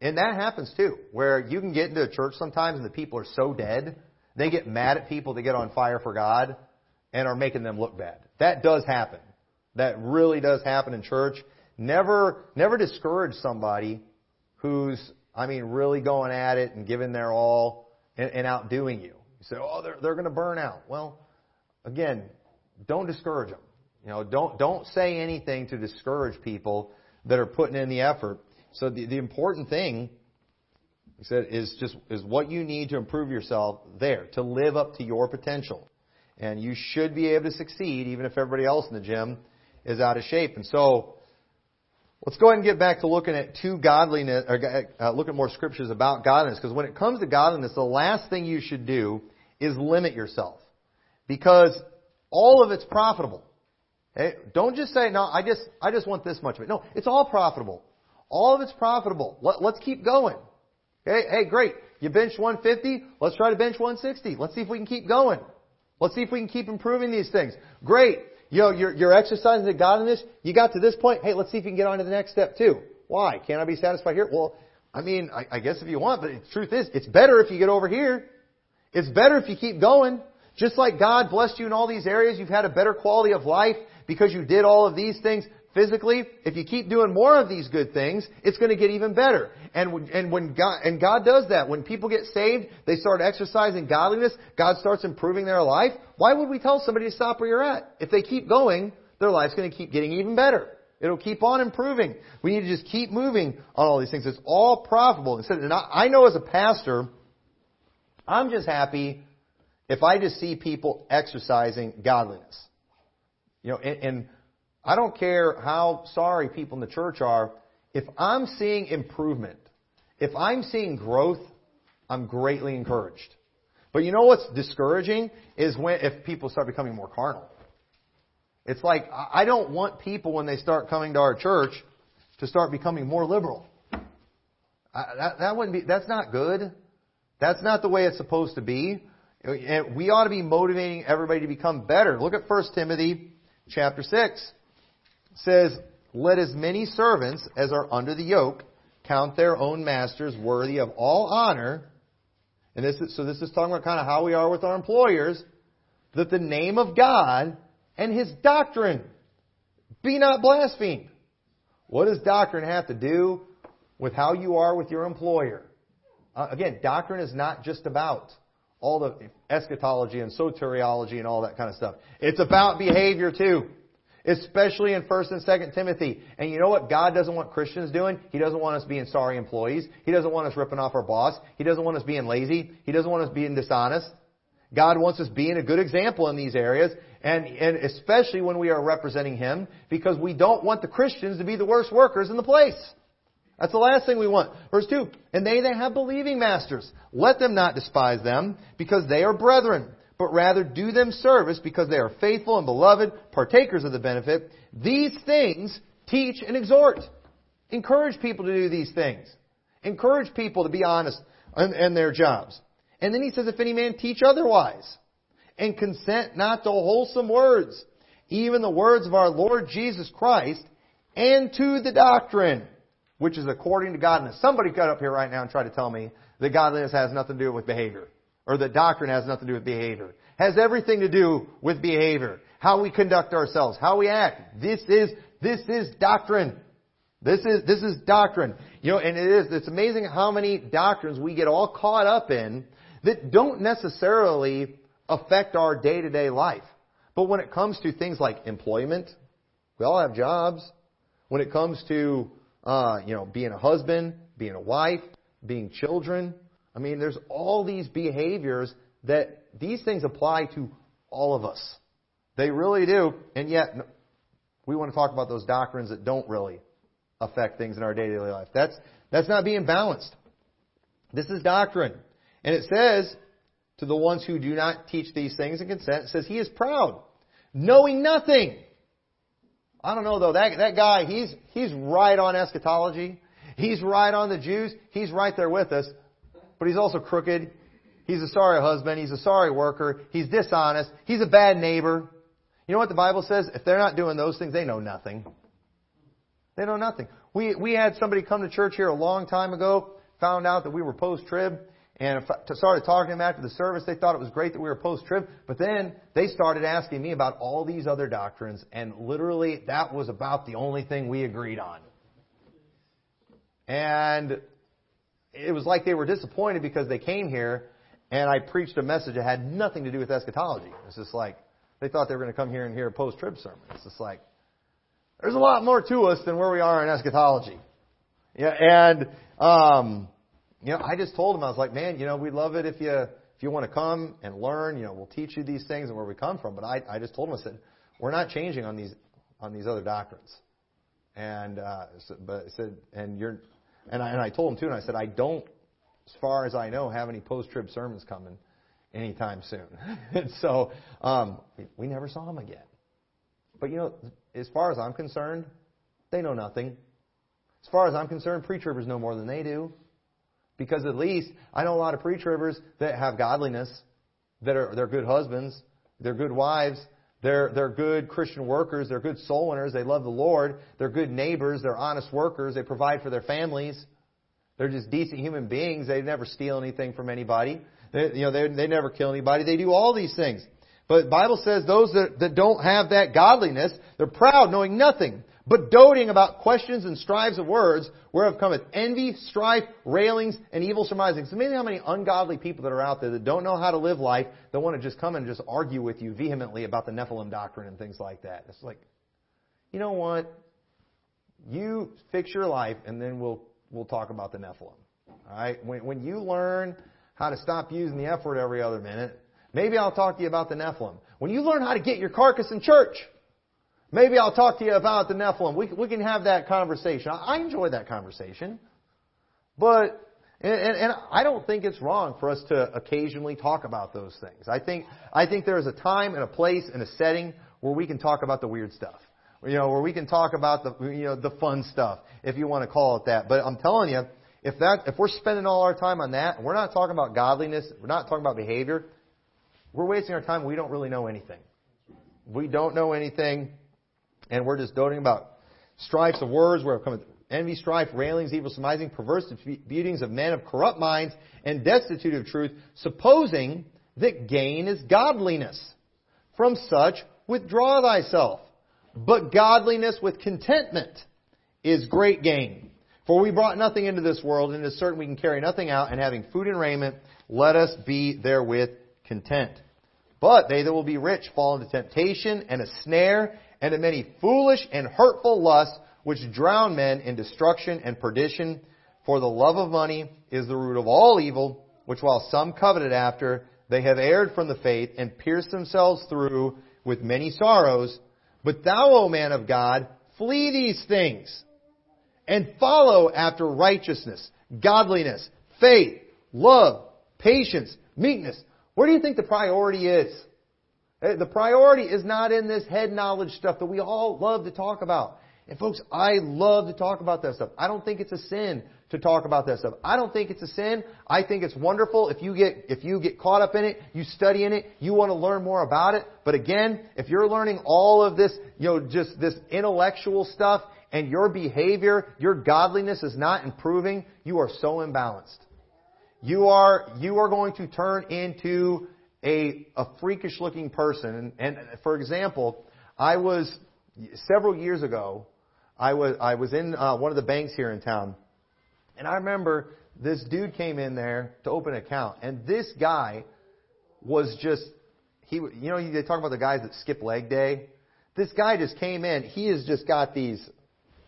and that happens too, where you can get into a church sometimes and the people are so dead, they get mad at people that get on fire for God and are making them look bad. That does happen. That really does happen in church. Never, never discourage somebody who's, I mean, really going at it and giving their all and, and outdoing you. You say, oh, they're, they're going to burn out. Well, again, don't discourage them. You know, don't, don't say anything to discourage people that are putting in the effort. So the, the important thing, he said, is just, is what you need to improve yourself there, to live up to your potential. And you should be able to succeed even if everybody else in the gym is out of shape. And so, let's go ahead and get back to looking at two godliness, or uh, look at more scriptures about godliness. Because when it comes to godliness, the last thing you should do is limit yourself. Because all of it's profitable. Okay? Don't just say, no, I just, I just want this much of it. No, it's all profitable. All of it's profitable. Let, let's keep going. Okay? Hey, great. You bench 150. Let's try to bench 160. Let's see if we can keep going. Let's see if we can keep improving these things. Great. You know, you're, you're exercising to God in this. You got to this point. Hey, let's see if you can get on to the next step too. Why? Can't I be satisfied here? Well, I mean, I, I guess if you want, but the truth is, it's better if you get over here. It's better if you keep going. Just like God blessed you in all these areas, you've had a better quality of life because you did all of these things physically. If you keep doing more of these good things, it's going to get even better. And and when God and God does that, when people get saved, they start exercising godliness. God starts improving their life. Why would we tell somebody to stop where you're at? If they keep going, their life's going to keep getting even better. It'll keep on improving. We need to just keep moving on all these things. It's all profitable. And I know as a pastor, I'm just happy if I just see people exercising godliness. You know, and, and I don't care how sorry people in the church are. If I'm seeing improvement, if I'm seeing growth, I'm greatly encouraged. But you know what's discouraging is when if people start becoming more carnal. It's like I don't want people when they start coming to our church to start becoming more liberal. I, that, that wouldn't be. That's not good. That's not the way it's supposed to be. We ought to be motivating everybody to become better. Look at 1 Timothy chapter 6. Says, Let as many servants as are under the yoke count their own masters worthy of all honor. And this is, so this is talking about kind of how we are with our employers. That the name of God and His doctrine be not blasphemed. What does doctrine have to do with how you are with your employer? Uh, again, doctrine is not just about all the eschatology and soteriology and all that kind of stuff. It's about behavior too. Especially in 1st and 2nd Timothy. And you know what God doesn't want Christians doing? He doesn't want us being sorry employees. He doesn't want us ripping off our boss. He doesn't want us being lazy. He doesn't want us being dishonest. God wants us being a good example in these areas, and, and especially when we are representing Him, because we don't want the Christians to be the worst workers in the place. That's the last thing we want. Verse 2. And they that have believing masters, let them not despise them, because they are brethren, but rather do them service, because they are faithful and beloved, partakers of the benefit. These things teach and exhort. Encourage people to do these things. Encourage people to be honest in, their jobs. And then he says, if any man teach otherwise, and consent not to wholesome words, even the words of our Lord Jesus Christ, and to the doctrine which is according to godliness. Somebody got up here right now and try to tell me that godliness has nothing to do with behavior. Or that doctrine has nothing to do with behavior. Has everything to do with behavior. How we conduct ourselves. How we act. This is, this is doctrine. This is, this is doctrine. You know, and it is, it's amazing how many doctrines we get all caught up in that don't necessarily affect our day-to-day life. But when it comes to things like employment, we all have jobs. When it comes to uh, you know, being a husband, being a wife, being children. I mean, there's all these behaviors that these things apply to all of us. They really do. And yet, we want to talk about those doctrines that don't really affect things in our day to day life. That's, that's not being balanced. This is doctrine. And it says, to the ones who do not teach these things and consent, it says, he is proud, knowing nothing. I don't know though. That that guy, he's he's right on eschatology. He's right on the Jews. He's right there with us. But he's also crooked. He's a sorry husband. He's a sorry worker. He's dishonest. He's a bad neighbor. You know what the Bible says? If they're not doing those things, they know nothing. They know nothing. We, we had somebody come to church here a long time ago, found out that we were post-trib, and started talking to him after the service. They thought it was great that we were post-trib, but then they started asking me about all these other doctrines, and literally that was about the only thing we agreed on. And it was like they were disappointed because they came here and I preached a message that had nothing to do with eschatology. It's just like they thought they were going to come here and hear a post-trib sermon. It's just like there's a lot more to us than where we are in eschatology. Yeah, and um, you know, I just told them I was like, man, you know, we'd love it if you if you want to come and learn. You know, we'll teach you these things and where we come from. But I I just told them I said we're not changing on these on these other doctrines. And uh, but I said, and you're and I, and I told him too, and I said, I don't, as far as I know, have any post-trib sermons coming anytime soon. <laughs> and so um, we never saw him again. But you know, as far as I'm concerned, they know nothing. As far as I'm concerned, pre-tribbers know more than they do. Because at least I know a lot of pre-tribbers that have godliness, that are they're good husbands, they're good wives, they're, they're good Christian workers. They're good soul winners. They love the Lord. They're good neighbors. They're honest workers. They provide for their families. They're just decent human beings. They never steal anything from anybody. They, you know, they, they never kill anybody. They do all these things. But the Bible says those that, that don't have that godliness, they're proud, knowing nothing but doting about questions and strives of words, whereof cometh envy, strife, railings, and evil surmisings. It's amazing how many ungodly people that are out there that don't know how to live life, that want to just come and just argue with you vehemently about the Nephilim doctrine and things like that. It's like, you know what? You fix your life, and then we'll we'll talk about the Nephilim. All right? When when you learn how to stop using the F word every other minute, maybe I'll talk to you about the Nephilim. When you learn how to get your carcass in church, Maybe I'll talk to you about the Nephilim. We, we can have that conversation. I enjoy that conversation. But, and, and I don't think it's wrong for us to occasionally talk about those things. I think, I think there is a time and a place and a setting where we can talk about the weird stuff. You know, where we can talk about the, you know, the fun stuff, if you want to call it that. But I'm telling you, if that, if we're spending all our time on that, and we're not talking about godliness, we're not talking about behavior, we're wasting our time. We don't really know anything. We don't know anything and we're just doting about strifes of words, where come envy, strife, railings, evil surmising, perverse disputings of men of corrupt minds, and destitute of truth, supposing that gain is godliness. From such withdraw thyself. But godliness with contentment is great gain. For we brought nothing into this world, and it is certain we can carry nothing out, and having food and raiment, let us be therewith content. But they that will be rich fall into temptation and a snare and in many foolish and hurtful lusts which drown men in destruction and perdition. For the love of money is the root of all evil, which while some coveted after, they have erred from the faith and pierced themselves through with many sorrows. But thou, O man of God, flee these things and follow after righteousness, godliness, faith, love, patience, meekness. Where do you think the priority is? Uh, the priority is not in this head knowledge stuff that we all love to talk about. And folks, I love to talk about that stuff. I don't think it's a sin to talk about that stuff. I don't think it's a sin. I think it's wonderful if you get if you get caught up in it, you study in it, you want to learn more about it. But again, if you're learning all of this, you know, just this intellectual stuff and your behavior, your godliness is not improving, you are so imbalanced. You are you are going to turn into a, a freakish looking person. And, and for example, I was, several years ago, I was, I was in uh, one of the banks here in town. And I remember this dude came in there to open an account. And this guy was just, he, you know, they talk about the guys that skip leg day. This guy just came in. He has just got these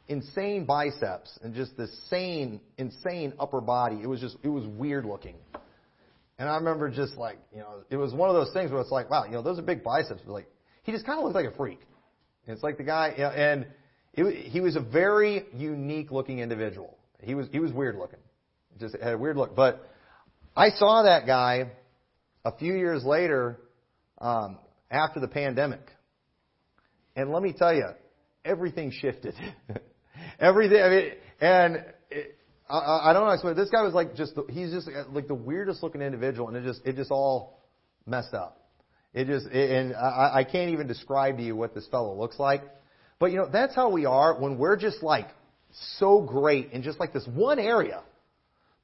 insane biceps and just this sane, insane upper body. It was just, it was weird looking. And I remember just like, you know, it was one of those things where it's like, wow, you know, those are big biceps. But like, he just kind of looked like a freak. And it's like the guy, you know, and it, he was a very unique looking individual. He was, he was weird looking. Just had a weird look. But I saw that guy a few years later, um, after the pandemic. And let me tell you, everything shifted. <laughs> everything, I mean, and I, I don't know. explain. This guy was like just the, he's just uh, like the weirdest looking individual, and it just it just all messed up. It just it, and I, I can't even describe to you what this fellow looks like. But you know that's how we are when we're just like so great in just like this one area.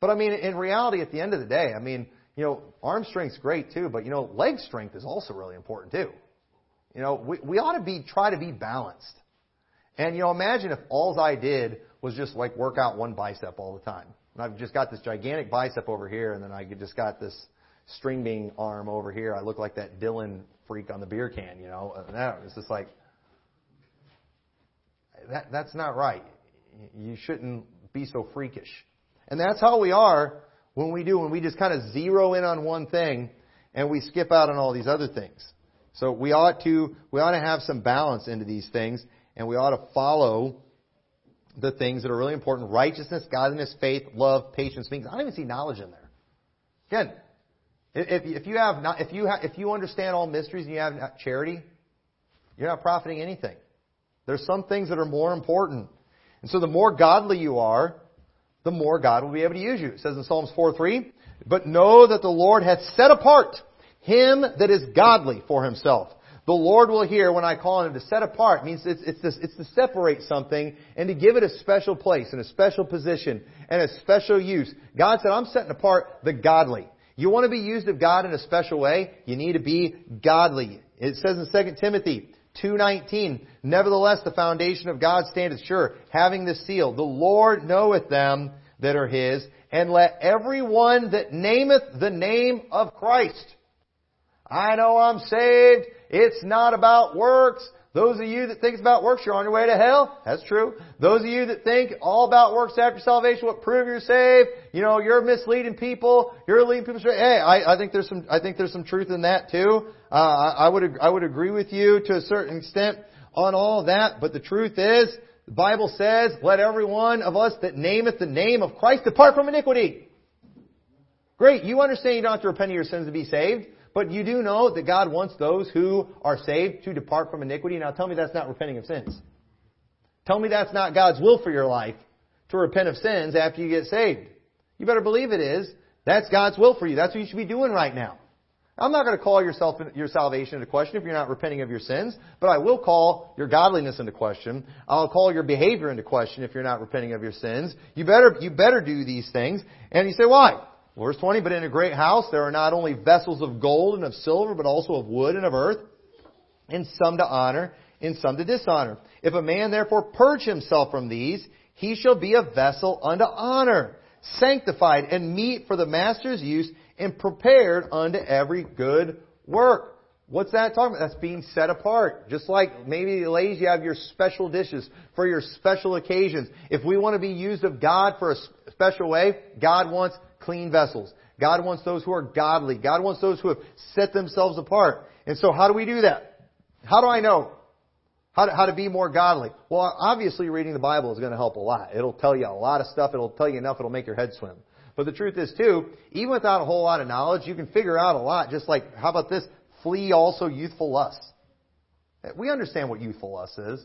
But I mean, in reality, at the end of the day, I mean, you know, arm strength's great too, but you know, leg strength is also really important too. You know, we, we ought to be try to be balanced. And you know, imagine if all I did was just like work out one bicep all the time. And I've just got this gigantic bicep over here, and then I just got this string bean arm over here. I look like that Dylan freak on the beer can, you know. And that, it's just like that. That's not right. You shouldn't be so freakish. And that's how we are when we do when we just kind of zero in on one thing and we skip out on all these other things. So we ought to we ought to have some balance into these things and we ought to follow the things that are really important righteousness, godliness, faith, love, patience. I don't even see knowledge in there. Again, if, if you have not, if you have, if you understand all mysteries and you have charity, you're not profiting anything. There's some things that are more important. And so the more godly you are, the more God will be able to use you. It says in Psalms 4:3, "But know that the Lord hath set apart him that is godly for himself. The Lord will hear when I call on him to set apart. Means it's, it's, this, it's to separate something and to give it a special place and a special position and a special use. God said, I'm setting apart the godly. You want to be used of God in a special way? You need to be godly. It says in 2 Timothy 2.19, Nevertheless, the foundation of God standeth sure, having the seal. The Lord knoweth them that are his, and let everyone that nameth the name of Christ. I know I'm saved. It's not about works. Those of you that think it's about works, you're on your way to hell. That's true. Those of you that think all about works after salvation will prove you're saved, you know, you're misleading people. You're leading people astray. Hey, I, I think there's some, I think there's some truth in that too. Uh, I, I would, I would agree with you to a certain extent on all that. But the truth is, the Bible says, let every one of us that nameth the name of Christ depart from iniquity. Great. You understand you don't have to repent of your sins to be saved. But you do know that God wants those who are saved to depart from iniquity. Now tell me that's not repenting of sins. Tell me that's not God's will for your life to repent of sins after you get saved. You better believe it is. That's God's will for you. That's what you should be doing right now. I'm not going to call yourself, your salvation into question if you're not repenting of your sins, but I will call your godliness into question. I'll call your behavior into question if you're not repenting of your sins. You better, you better do these things. And you say, why? Verse 20, but in a great house there are not only vessels of gold and of silver, but also of wood and of earth, and some to honor, and some to dishonor. If a man therefore purge himself from these, he shall be a vessel unto honor, sanctified and meet for the master's use, and prepared unto every good work. What's that talking about? That's being set apart. Just like maybe the ladies, you have your special dishes for your special occasions. If we want to be used of God for a special way, God wants clean vessels. God wants those who are godly. God wants those who have set themselves apart. And so how do we do that? How do I know how to, how to be more godly? Well, obviously reading the Bible is going to help a lot. It'll tell you a lot of stuff. It'll tell you enough. It'll make your head swim. But the truth is too, even without a whole lot of knowledge, you can figure out a lot. Just like, how about this? Flee also youthful lusts. We understand what youthful lust is.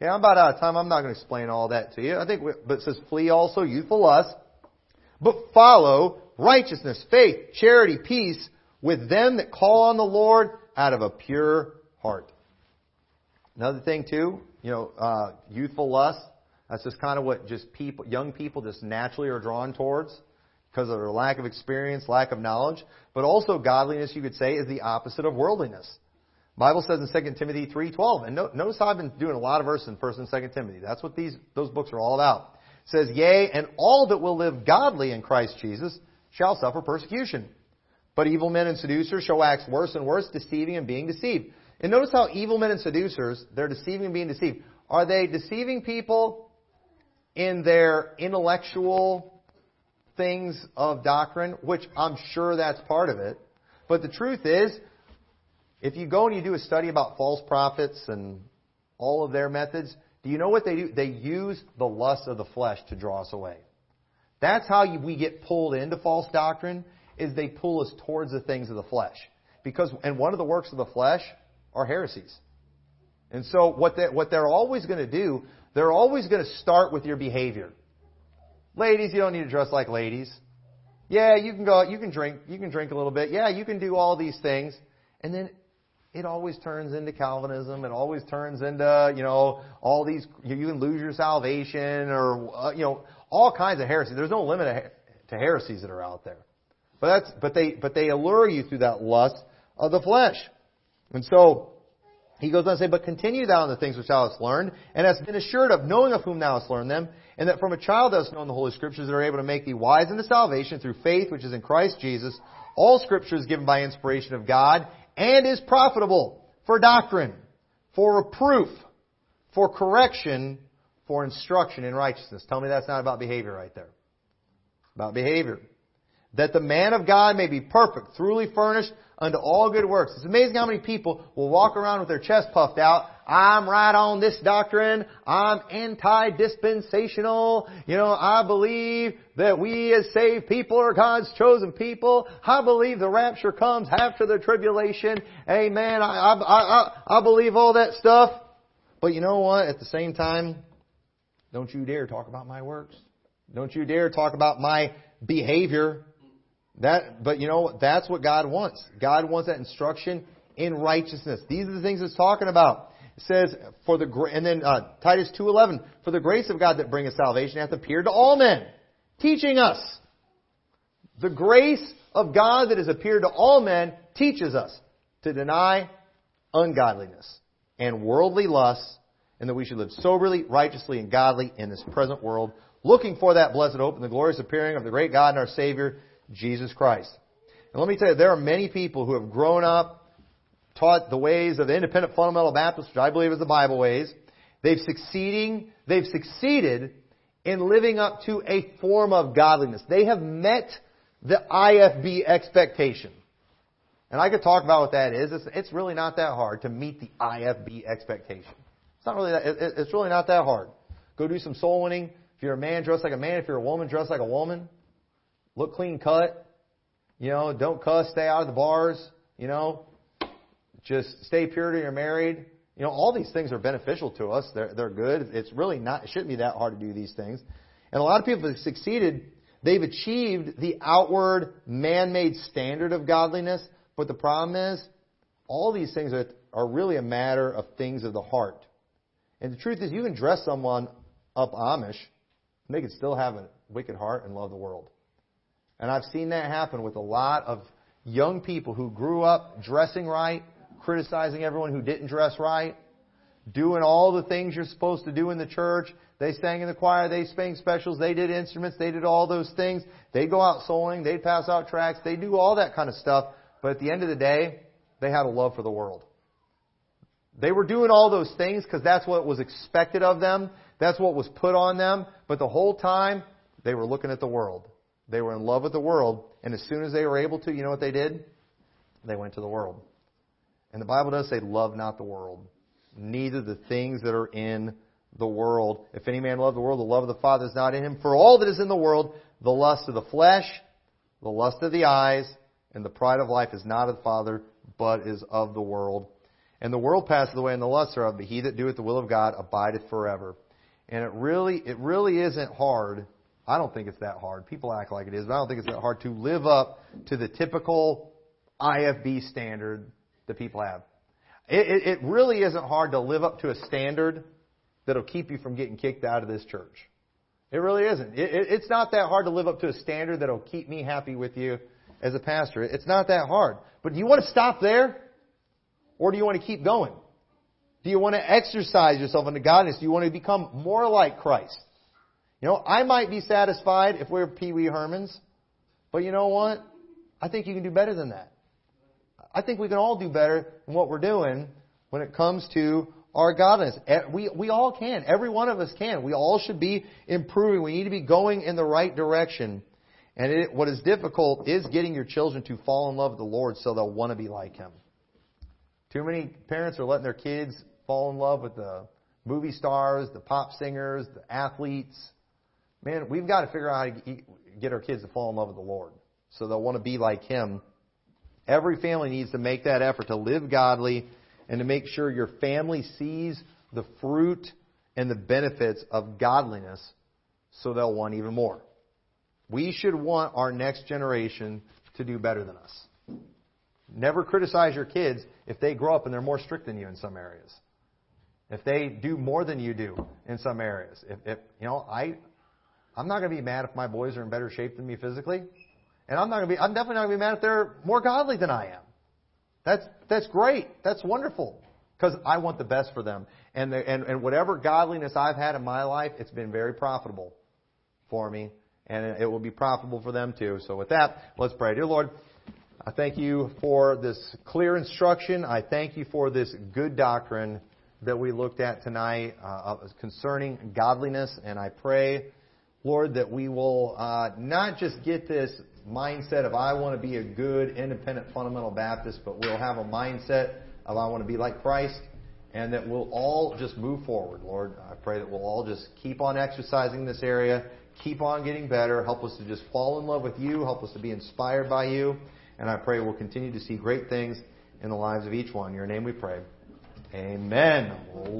Yeah, I'm about out of time. I'm not going to explain all that to you. I think, we, but it says flee also youthful lust but follow righteousness, faith, charity, peace with them that call on the Lord out of a pure heart. Another thing too, you know, uh, youthful lust. That's just kind of what just people, young people just naturally are drawn towards because of their lack of experience, lack of knowledge. But also godliness, you could say, is the opposite of worldliness. Bible says in 2 Timothy 3:12, and notice how I've been doing a lot of verses in 1st and 2nd Timothy. That's what these those books are all about says, Yea, and all that will live godly in Christ Jesus shall suffer persecution. But evil men and seducers shall wax worse and worse, deceiving and being deceived. And notice how evil men and seducers, they're deceiving and being deceived. Are they deceiving people in their intellectual things of doctrine, which I'm sure that's part of it. But the truth is, if you go and you do a study about false prophets and all of their methods, do you know what they do? They use the lust of the flesh to draw us away. That's how we get pulled into false doctrine, is they pull us towards the things of the flesh. Because, and one of the works of the flesh are heresies. And so what, they, what they're always going to do, they're always going to start with your behavior. Ladies, you don't need to dress like ladies. Yeah, you can go, you can drink, you can drink a little bit. Yeah, you can do all these things. And then it always turns into Calvinism. It always turns into, you know, all these, you can lose your salvation or, uh, you know, all kinds of heresies. There's no limit to heresies that are out there. But that's, but they, but they allure you through that lust of the flesh. And so, he goes on to say, But continue thou in the things which thou hast learned, and hast been assured of, knowing of whom thou hast learned them, and that from a child thou hast known the Holy Scriptures that are able to make thee wise unto salvation through faith which is in Christ Jesus. All Scripture is given by inspiration of God, and is profitable for doctrine, for reproof, for correction, for instruction in righteousness. Tell me that's not about behavior right there. About behavior. That the man of God may be perfect, truly furnished unto all good works. It's amazing how many people will walk around with their chest puffed out. I'm right on this doctrine. I'm anti-dispensational. You know, I believe that we as saved people are God's chosen people. I believe the rapture comes after the tribulation. Amen. I, I, I, I believe all that stuff. But you know what? At the same time, don't you dare talk about my works. Don't you dare talk about my behavior. That, but you know, that's what God wants. God wants that instruction in righteousness. These are the things it's talking about. It says, for the, and then, uh, Titus 2.11, for the grace of God that bringeth salvation hath appeared to all men, teaching us. The grace of God that has appeared to all men teaches us to deny ungodliness and worldly lusts, and that we should live soberly, righteously, and godly in this present world, looking for that blessed hope and the glorious appearing of the great God and our Savior, Jesus Christ. And let me tell you, there are many people who have grown up, taught the ways of the independent fundamental Baptists, which I believe is the Bible ways. They've succeeding, they've succeeded in living up to a form of godliness. They have met the IFB expectation. And I could talk about what that is. It's, it's really not that hard to meet the IFB expectation. It's not really that, it, it's really not that hard. Go do some soul winning. If you're a man, dress like a man. If you're a woman, dress like a woman. Look clean cut. You know, don't cuss, stay out of the bars. You know, just stay pure till you're married. You know, all these things are beneficial to us. They're, they're good. It's really not, it shouldn't be that hard to do these things. And a lot of people have succeeded. They've achieved the outward man-made standard of godliness. But the problem is, all these things are, are really a matter of things of the heart. And the truth is, you can dress someone up Amish, and they can still have a wicked heart and love the world. And I've seen that happen with a lot of young people who grew up dressing right, criticizing everyone who didn't dress right, doing all the things you're supposed to do in the church. They sang in the choir, they sang specials, they did instruments, they did all those things. They'd go out souling, they'd pass out tracts, they do all that kind of stuff. But at the end of the day, they had a love for the world. They were doing all those things because that's what was expected of them. That's what was put on them. But the whole time, they were looking at the world. They were in love with the world, and as soon as they were able to, you know what they did? They went to the world. And the Bible does say, love not the world, neither the things that are in the world. If any man love the world, the love of the Father is not in him. For all that is in the world, the lust of the flesh, the lust of the eyes, and the pride of life is not of the Father, but is of the world. And the world passeth away, and the lusts thereof, but he that doeth the will of God abideth forever. And it really, it really isn't hard I don't think it's that hard. People act like it is, but I don't think it's that hard to live up to the typical IFB standard that people have. It, it, it really isn't hard to live up to a standard that'll keep you from getting kicked out of this church. It really isn't. It, it, it's not that hard to live up to a standard that'll keep me happy with you as a pastor. It's not that hard. But do you want to stop there? Or do you want to keep going? Do you want to exercise yourself into godliness? Do you want to become more like Christ? You know, I might be satisfied if we're Pee Wee Hermans, but you know what? I think you can do better than that. I think we can all do better than what we're doing when it comes to our godliness. We, we all can. Every one of us can. We all should be improving. We need to be going in the right direction. And it, what is difficult is getting your children to fall in love with the Lord so they'll want to be like Him. Too many parents are letting their kids fall in love with the movie stars, the pop singers, the athletes, Man, we've got to figure out how to get our kids to fall in love with the Lord so they'll want to be like Him. Every family needs to make that effort to live godly and to make sure your family sees the fruit and the benefits of godliness so they'll want even more. We should want our next generation to do better than us. Never criticize your kids if they grow up and they're more strict than you in some areas. If they do more than you do in some areas. If, if you know, I I'm not going to be mad if my boys are in better shape than me physically. And I'm not going to be I'm definitely not going to be mad if they're more godly than I am. That's that's great. That's wonderful. Because I want the best for them. And, the, and and whatever godliness I've had in my life, it's been very profitable for me. And it will be profitable for them too. So with that, let's pray. Dear Lord, I thank you for this clear instruction. I thank you for this good doctrine that we looked at tonight uh, concerning godliness. And I pray, Lord, that we will uh, not just get this mindset of I want to be a good, independent, fundamental Baptist, but we'll have a mindset of I want to be like Christ. And that we'll all just move forward, Lord. I pray that we'll all just keep on exercising this area, keep on getting better, help us to just fall in love with you, help us to be inspired by you. And I pray we'll continue to see great things in the lives of each one. In your name we pray. Amen.